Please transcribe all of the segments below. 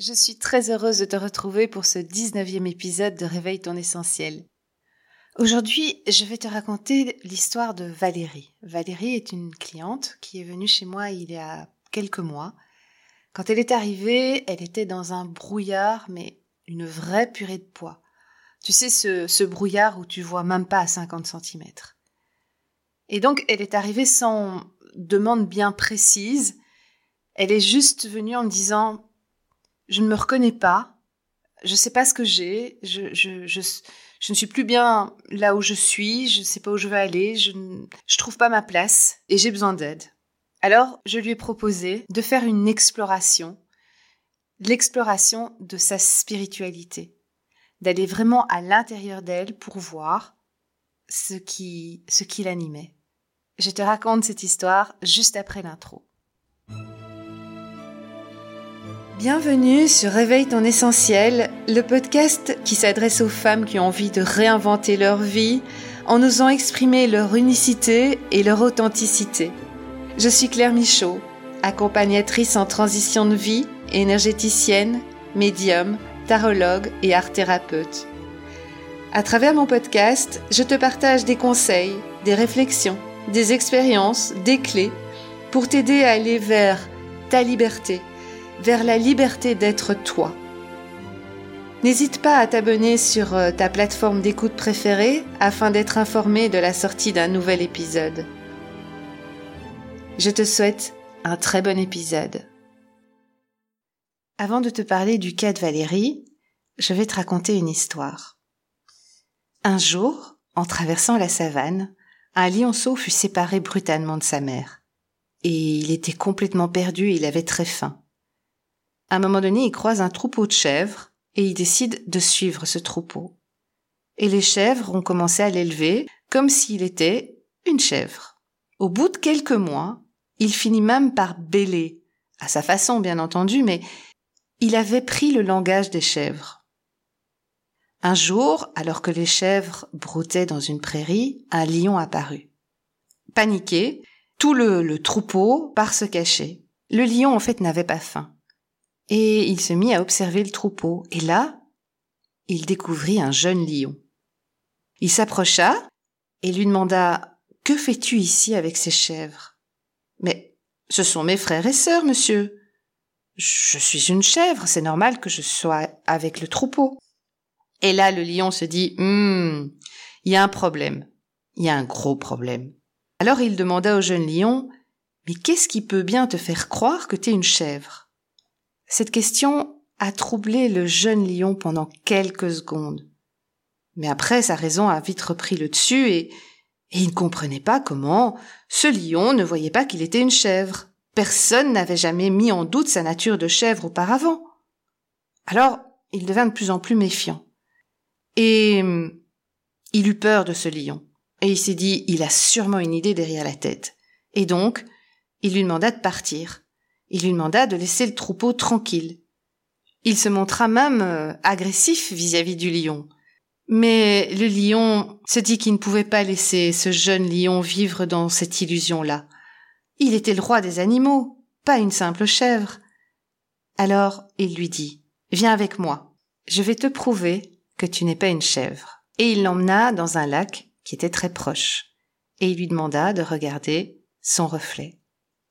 Je suis très heureuse de te retrouver pour ce 19e épisode de Réveille ton essentiel. Aujourd'hui, je vais te raconter l'histoire de Valérie. Valérie est une cliente qui est venue chez moi il y a quelques mois. Quand elle est arrivée, elle était dans un brouillard, mais une vraie purée de poids. Tu sais, ce, ce brouillard où tu vois même pas à 50 cm. Et donc, elle est arrivée sans demande bien précise. Elle est juste venue en me disant je ne me reconnais pas, je ne sais pas ce que j'ai, je, ne suis plus bien là où je suis, je ne sais pas où je vais aller, je ne trouve pas ma place et j'ai besoin d'aide. Alors, je lui ai proposé de faire une exploration, l'exploration de sa spiritualité, d'aller vraiment à l'intérieur d'elle pour voir ce qui, ce qui l'animait. Je te raconte cette histoire juste après l'intro. Bienvenue sur Réveille ton essentiel, le podcast qui s'adresse aux femmes qui ont envie de réinventer leur vie en osant exprimer leur unicité et leur authenticité. Je suis Claire Michaud, accompagnatrice en transition de vie, énergéticienne, médium, tarologue et art thérapeute. À travers mon podcast, je te partage des conseils, des réflexions, des expériences, des clés pour t'aider à aller vers ta liberté vers la liberté d'être toi. N'hésite pas à t'abonner sur euh, ta plateforme d'écoute préférée afin d'être informé de la sortie d'un nouvel épisode. Je te souhaite un très bon épisode. Avant de te parler du cas de Valérie, je vais te raconter une histoire. Un jour, en traversant la savane, un lionceau fut séparé brutalement de sa mère. Et il était complètement perdu et il avait très faim. À un moment donné, il croise un troupeau de chèvres et il décide de suivre ce troupeau. Et les chèvres ont commencé à l'élever comme s'il était une chèvre. Au bout de quelques mois, il finit même par bêler, à sa façon bien entendu, mais il avait pris le langage des chèvres. Un jour, alors que les chèvres broutaient dans une prairie, un lion apparut. Paniqué, tout le, le troupeau part se cacher. Le lion, en fait, n'avait pas faim et il se mit à observer le troupeau, et là, il découvrit un jeune lion. Il s'approcha et lui demanda Que fais-tu ici avec ces chèvres? Mais ce sont mes frères et sœurs, monsieur. Je suis une chèvre, c'est normal que je sois avec le troupeau. Et là, le lion se dit Hum, il y a un problème. Il y a un gros problème. Alors il demanda au jeune lion Mais qu'est-ce qui peut bien te faire croire que t'es une chèvre? Cette question a troublé le jeune lion pendant quelques secondes. Mais après, sa raison a vite repris le dessus et, il ne comprenait pas comment ce lion ne voyait pas qu'il était une chèvre. Personne n'avait jamais mis en doute sa nature de chèvre auparavant. Alors, il devint de plus en plus méfiant. Et il eut peur de ce lion. Et il s'est dit, il a sûrement une idée derrière la tête. Et donc, il lui demanda de partir. Il lui demanda de laisser le troupeau tranquille. Il se montra même euh, agressif vis-à-vis du lion. Mais le lion se dit qu'il ne pouvait pas laisser ce jeune lion vivre dans cette illusion-là. Il était le roi des animaux, pas une simple chèvre. Alors il lui dit Viens avec moi, je vais te prouver que tu n'es pas une chèvre. Et il l'emmena dans un lac qui était très proche, et il lui demanda de regarder son reflet.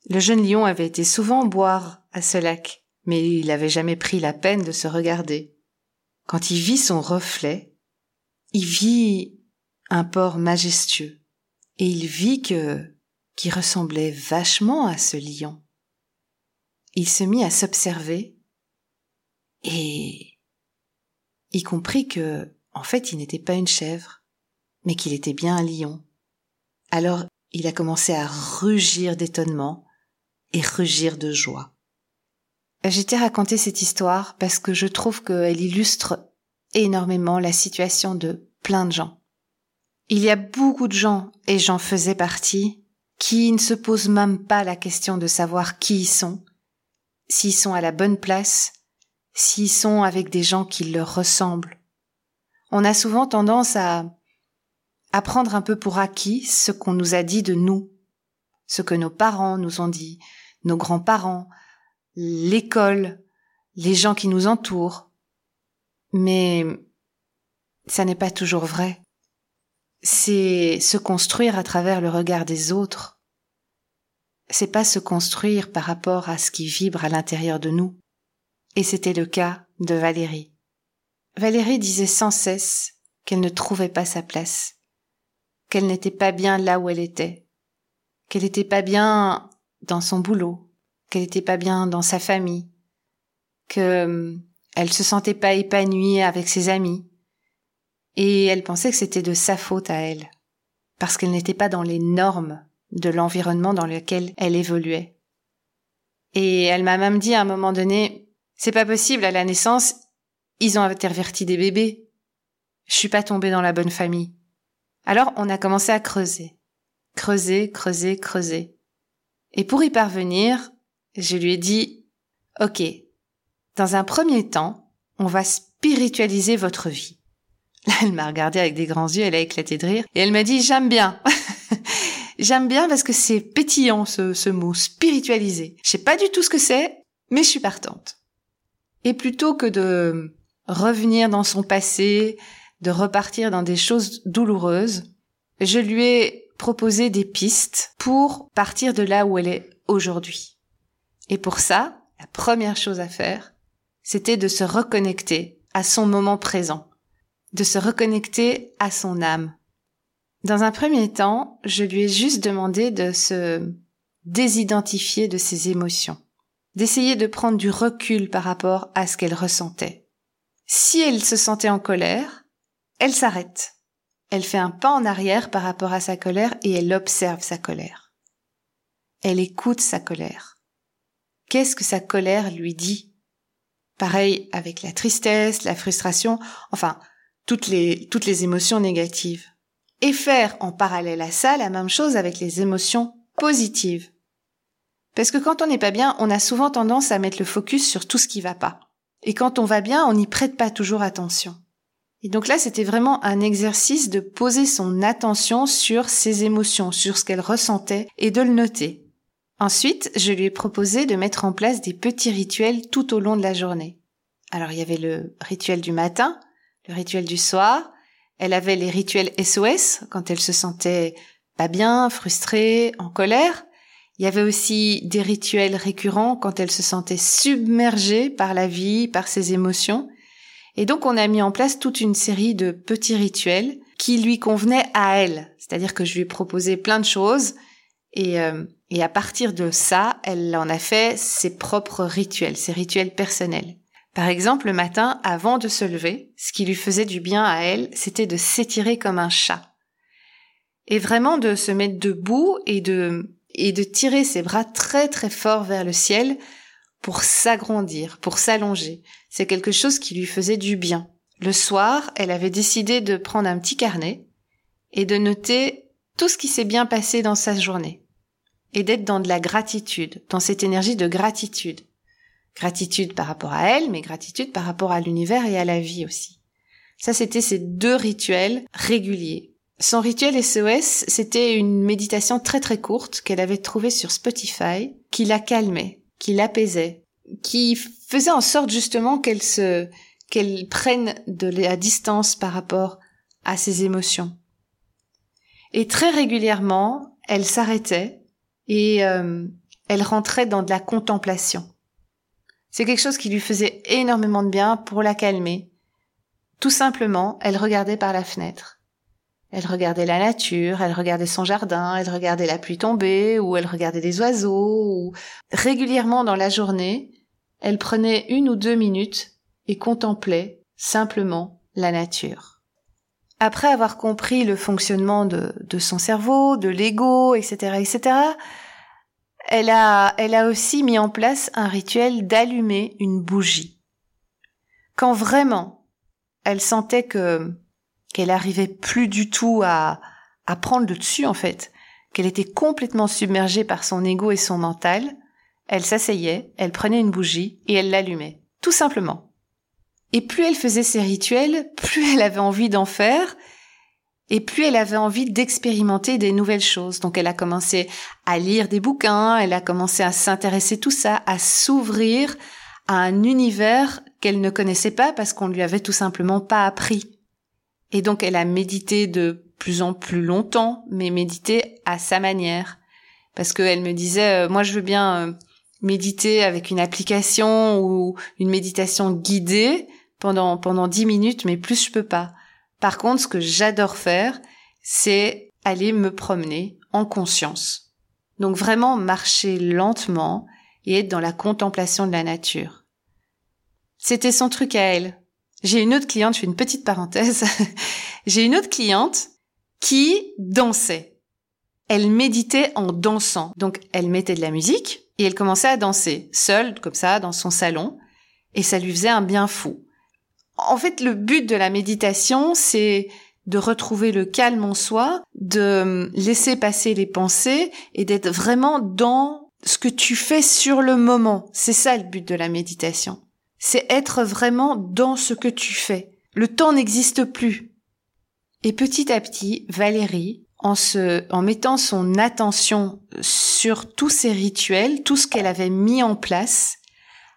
Le jeune lion avait été souvent boire à ce lac, mais il n'avait jamais pris la peine de se regarder. Quand il vit son reflet, il vit un port majestueux, et il vit que qui ressemblait vachement à ce lion. Il se mit à s'observer et il comprit que, en fait, il n'était pas une chèvre, mais qu'il était bien un lion. Alors il a commencé à rugir d'étonnement et rugir de joie. J'ai raconté cette histoire parce que je trouve qu'elle illustre énormément la situation de plein de gens. Il y a beaucoup de gens, et j'en faisais partie, qui ne se posent même pas la question de savoir qui ils sont, s'ils sont à la bonne place, s'ils sont avec des gens qui leur ressemblent. On a souvent tendance à, à prendre un peu pour acquis ce qu'on nous a dit de nous, ce que nos parents nous ont dit, nos grands-parents, l'école, les gens qui nous entourent. Mais ça n'est pas toujours vrai. C'est se construire à travers le regard des autres. C'est pas se construire par rapport à ce qui vibre à l'intérieur de nous. Et c'était le cas de Valérie. Valérie disait sans cesse qu'elle ne trouvait pas sa place, qu'elle n'était pas bien là où elle était, qu'elle n'était pas bien dans son boulot, qu'elle n'était pas bien dans sa famille, que hum, elle se sentait pas épanouie avec ses amis, et elle pensait que c'était de sa faute à elle, parce qu'elle n'était pas dans les normes de l'environnement dans lequel elle évoluait. Et elle m'a même dit à un moment donné, c'est pas possible, à la naissance, ils ont interverti des bébés. Je suis pas tombée dans la bonne famille. Alors on a commencé à creuser. Creuser, creuser, creuser. Et pour y parvenir, je lui ai dit, OK, dans un premier temps, on va spiritualiser votre vie. Là, elle m'a regardé avec des grands yeux, elle a éclaté de rire, et elle m'a dit, j'aime bien. j'aime bien parce que c'est pétillant, ce, ce mot, spiritualiser. Je sais pas du tout ce que c'est, mais je suis partante. Et plutôt que de revenir dans son passé, de repartir dans des choses douloureuses, je lui ai proposé des pistes pour partir de là où elle est aujourd'hui. Et pour ça, la première chose à faire, c'était de se reconnecter à son moment présent, de se reconnecter à son âme. Dans un premier temps, je lui ai juste demandé de se désidentifier de ses émotions, d'essayer de prendre du recul par rapport à ce qu'elle ressentait. Si elle se sentait en colère, elle s'arrête. Elle fait un pas en arrière par rapport à sa colère et elle observe sa colère. Elle écoute sa colère. Qu'est-ce que sa colère lui dit? Pareil avec la tristesse, la frustration, enfin, toutes les, toutes les émotions négatives. Et faire en parallèle à ça la même chose avec les émotions positives. Parce que quand on n'est pas bien, on a souvent tendance à mettre le focus sur tout ce qui va pas. Et quand on va bien, on n'y prête pas toujours attention. Et donc là, c'était vraiment un exercice de poser son attention sur ses émotions, sur ce qu'elle ressentait et de le noter. Ensuite, je lui ai proposé de mettre en place des petits rituels tout au long de la journée. Alors il y avait le rituel du matin, le rituel du soir, elle avait les rituels SOS quand elle se sentait pas bien, frustrée, en colère. Il y avait aussi des rituels récurrents quand elle se sentait submergée par la vie, par ses émotions. Et donc on a mis en place toute une série de petits rituels qui lui convenaient à elle. C'est-à-dire que je lui ai proposé plein de choses et euh, et à partir de ça, elle en a fait ses propres rituels, ses rituels personnels. Par exemple, le matin, avant de se lever, ce qui lui faisait du bien à elle, c'était de s'étirer comme un chat. Et vraiment de se mettre debout et de, et de tirer ses bras très très fort vers le ciel pour s'agrandir, pour s'allonger. C'est quelque chose qui lui faisait du bien. Le soir, elle avait décidé de prendre un petit carnet et de noter tout ce qui s'est bien passé dans sa journée et d'être dans de la gratitude, dans cette énergie de gratitude. Gratitude par rapport à elle, mais gratitude par rapport à l'univers et à la vie aussi. Ça, c'était ces deux rituels réguliers. Son rituel SOS, c'était une méditation très très courte qu'elle avait trouvée sur Spotify, qui la calmait, qui l'apaisait, qui faisait en sorte justement qu'elle se, qu'elle prenne de la distance par rapport à ses émotions. Et très régulièrement, elle s'arrêtait et euh, elle rentrait dans de la contemplation. C'est quelque chose qui lui faisait énormément de bien pour la calmer. Tout simplement, elle regardait par la fenêtre. Elle regardait la nature, elle regardait son jardin, elle regardait la pluie tomber, ou elle regardait des oiseaux, ou régulièrement dans la journée, elle prenait une ou deux minutes et contemplait simplement la nature. Après avoir compris le fonctionnement de, son cerveau, de l'ego, etc., etc., elle a aussi mis en place un rituel d'allumer une bougie. Quand vraiment elle sentait que qu'elle arrivait plus du tout à, à prendre le dessus en fait, qu'elle était complètement submergée par son ego et son mental, elle s'asseyait, elle prenait une bougie et elle l'allumait, tout simplement. Et plus elle faisait ces rituels, plus elle avait envie d'en faire, et plus elle avait envie d'expérimenter des nouvelles choses. Donc elle a commencé à lire des bouquins, elle a commencé à s'intéresser tout ça, à s'ouvrir à un univers qu'elle ne connaissait pas parce qu'on lui avait tout simplement pas appris. Et donc elle a médité de plus en plus longtemps, mais médité à sa manière. Parce qu'elle me disait, euh, moi je veux bien euh, méditer avec une application ou une méditation guidée pendant pendant dix minutes, mais plus je peux pas. Par contre, ce que j'adore faire, c'est aller me promener en conscience. Donc vraiment marcher lentement et être dans la contemplation de la nature. C'était son truc à elle. J'ai une autre cliente, je fais une petite parenthèse. J'ai une autre cliente qui dansait. Elle méditait en dansant. Donc elle mettait de la musique et elle commençait à danser, seule, comme ça, dans son salon. Et ça lui faisait un bien fou. En fait, le but de la méditation, c'est de retrouver le calme en soi, de laisser passer les pensées et d'être vraiment dans ce que tu fais sur le moment. C'est ça le but de la méditation. C'est être vraiment dans ce que tu fais. Le temps n'existe plus. Et petit à petit, Valérie, en se, en mettant son attention sur tous ces rituels, tout ce qu'elle avait mis en place,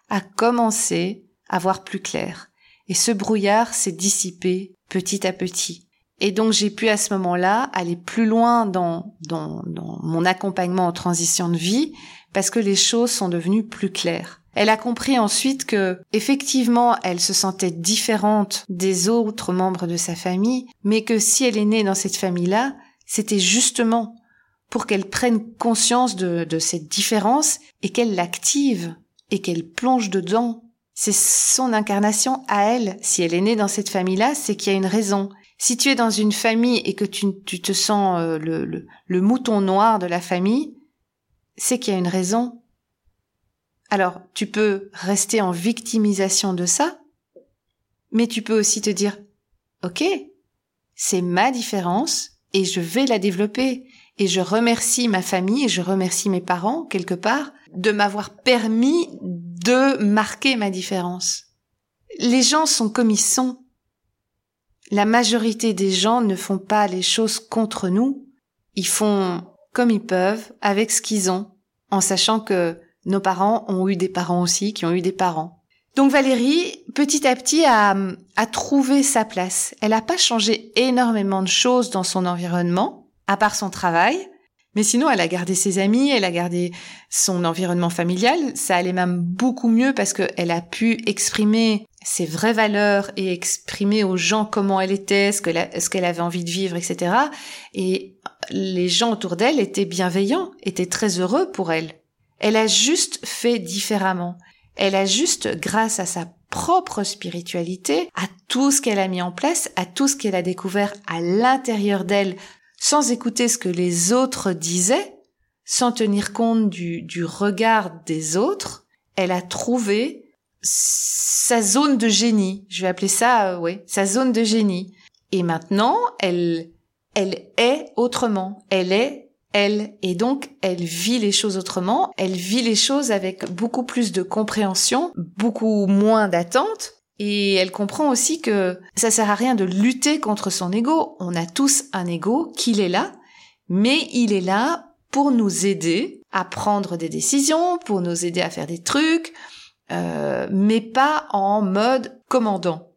a commencé à voir plus clair. Et ce brouillard s'est dissipé petit à petit. Et donc j'ai pu à ce moment-là aller plus loin dans, dans, dans mon accompagnement en transition de vie parce que les choses sont devenues plus claires. Elle a compris ensuite que, effectivement, elle se sentait différente des autres membres de sa famille, mais que si elle est née dans cette famille-là, c'était justement pour qu'elle prenne conscience de, de cette différence et qu'elle l'active et qu'elle plonge dedans. C'est son incarnation à elle. Si elle est née dans cette famille-là, c'est qu'il y a une raison. Si tu es dans une famille et que tu, tu te sens euh, le, le, le mouton noir de la famille, c'est qu'il y a une raison. Alors, tu peux rester en victimisation de ça, mais tu peux aussi te dire, OK, c'est ma différence et je vais la développer. Et je remercie ma famille et je remercie mes parents, quelque part, de m'avoir permis de marquer ma différence. Les gens sont comme ils sont. La majorité des gens ne font pas les choses contre nous. Ils font comme ils peuvent, avec ce qu'ils ont, en sachant que nos parents ont eu des parents aussi qui ont eu des parents. Donc Valérie, petit à petit, a, a trouvé sa place. Elle n'a pas changé énormément de choses dans son environnement, à part son travail, mais sinon, elle a gardé ses amis, elle a gardé son environnement familial. Ça allait même beaucoup mieux parce qu'elle a pu exprimer ses vraies valeurs et exprimer aux gens comment elle était, ce qu'elle avait envie de vivre, etc. Et les gens autour d'elle étaient bienveillants, étaient très heureux pour elle. Elle a juste fait différemment. Elle a juste, grâce à sa propre spiritualité, à tout ce qu'elle a mis en place, à tout ce qu'elle a découvert à l'intérieur d'elle, sans écouter ce que les autres disaient, sans tenir compte du, du regard des autres, elle a trouvé sa zone de génie. Je vais appeler ça, euh, oui, sa zone de génie. Et maintenant, elle, elle est autrement. Elle est elle, et donc elle vit les choses autrement, elle vit les choses avec beaucoup plus de compréhension, beaucoup moins d'attente, et elle comprend aussi que ça sert à rien de lutter contre son ego. On a tous un ego, qu'il est là, mais il est là pour nous aider à prendre des décisions, pour nous aider à faire des trucs, euh, mais pas en mode commandant.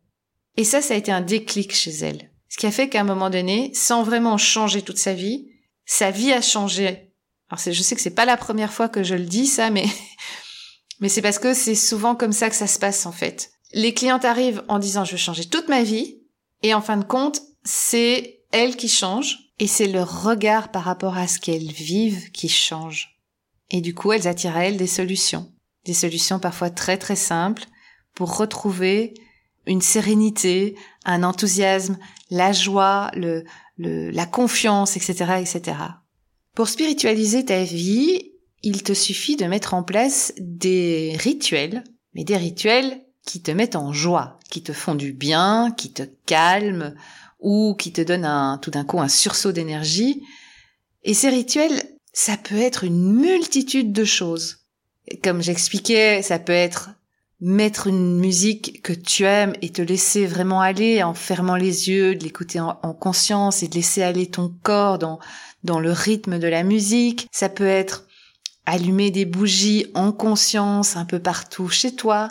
Et ça, ça a été un déclic chez elle. Ce qui a fait qu'à un moment donné, sans vraiment changer toute sa vie, sa vie a changé. Alors je sais que c'est pas la première fois que je le dis ça, mais mais c'est parce que c'est souvent comme ça que ça se passe en fait. Les clientes arrivent en disant je veux changer toute ma vie, et en fin de compte, c'est elles qui changent, et c'est leur regard par rapport à ce qu'elles vivent qui change. Et du coup, elles attirent à elles des solutions, des solutions parfois très très simples pour retrouver une sérénité, un enthousiasme, la joie, le, la confiance, etc., etc. Pour spiritualiser ta vie, il te suffit de mettre en place des rituels, mais des rituels qui te mettent en joie, qui te font du bien, qui te calment ou qui te donnent un, tout d'un coup un sursaut d'énergie. Et ces rituels, ça peut être une multitude de choses. Comme j'expliquais, ça peut être mettre une musique que tu aimes et te laisser vraiment aller en fermant les yeux, de l'écouter en, conscience et de laisser aller ton corps dans, dans le rythme de la musique. Ça peut être allumer des bougies en conscience un peu partout chez toi.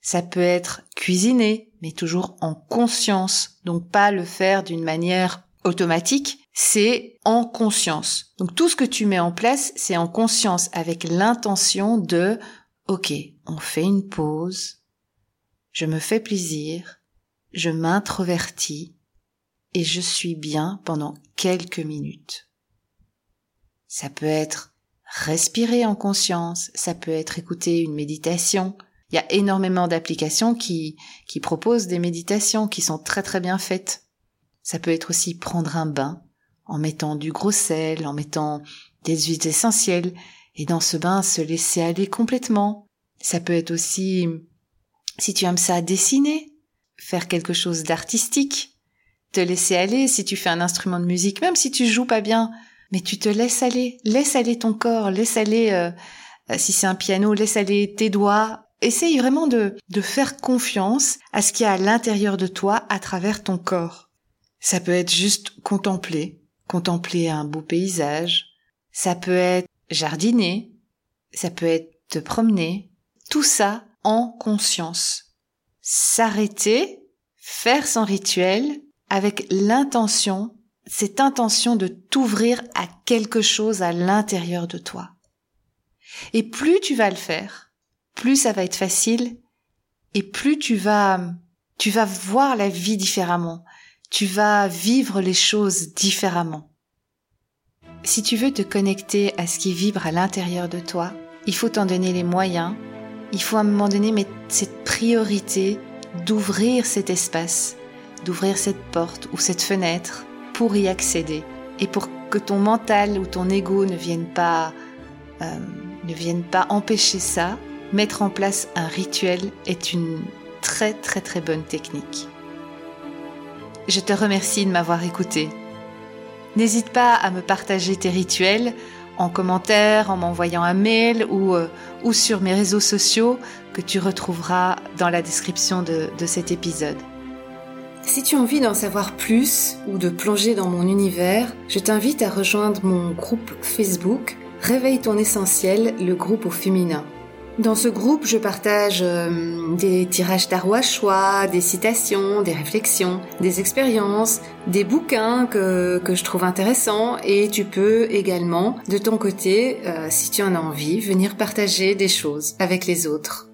Ça peut être cuisiner, mais toujours en conscience, donc pas le faire d'une manière automatique, c'est en conscience. Donc tout ce que tu mets en place, c'est en conscience avec l'intention de OK, on fait une pause, je me fais plaisir, je m'introvertis et je suis bien pendant quelques minutes. Ça peut être respirer en conscience, ça peut être écouter une méditation. Il y a énormément d'applications qui, qui proposent des méditations qui sont très très bien faites. Ça peut être aussi prendre un bain en mettant du gros sel, en mettant des huiles essentielles et dans ce bain se laisser aller complètement. Ça peut être aussi, si tu aimes ça, dessiner, faire quelque chose d'artistique, te laisser aller si tu fais un instrument de musique, même si tu joues pas bien, mais tu te laisses aller, laisse aller ton corps, laisse aller, euh, euh, si c'est un piano, laisse aller tes doigts. Essaye vraiment de, de faire confiance à ce qu'il y a à l'intérieur de toi à travers ton corps. Ça peut être juste contempler, contempler un beau paysage. Ça peut être jardiner. Ça peut être te promener. Tout ça en conscience. S'arrêter, faire son rituel avec l'intention cette intention de t'ouvrir à quelque chose à l'intérieur de toi. Et plus tu vas le faire, plus ça va être facile et plus tu vas, tu vas voir la vie différemment. Tu vas vivre les choses différemment. Si tu veux te connecter à ce qui vibre à l'intérieur de toi, il faut t'en donner les moyens. Il faut à un moment donné mettre cette priorité d'ouvrir cet espace, d'ouvrir cette porte ou cette fenêtre pour y accéder et pour que ton mental ou ton ego ne vienne pas euh, ne vienne pas empêcher ça, mettre en place un rituel est une très très très bonne technique. Je te remercie de m'avoir écouté. N'hésite pas à me partager tes rituels en commentaire, en m'envoyant un mail ou, euh, ou sur mes réseaux sociaux que tu retrouveras dans la description de, de cet épisode. Si tu as envie d'en savoir plus ou de plonger dans mon univers, je t'invite à rejoindre mon groupe Facebook Réveille ton essentiel, le groupe au féminin. Dans ce groupe, je partage euh, des tirages tarot à choix, des citations, des réflexions, des expériences, des bouquins que, que je trouve intéressants et tu peux également, de ton côté, euh, si tu en as envie, venir partager des choses avec les autres.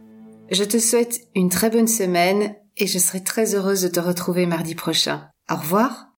Je te souhaite une très bonne semaine et je serai très heureuse de te retrouver mardi prochain. Au revoir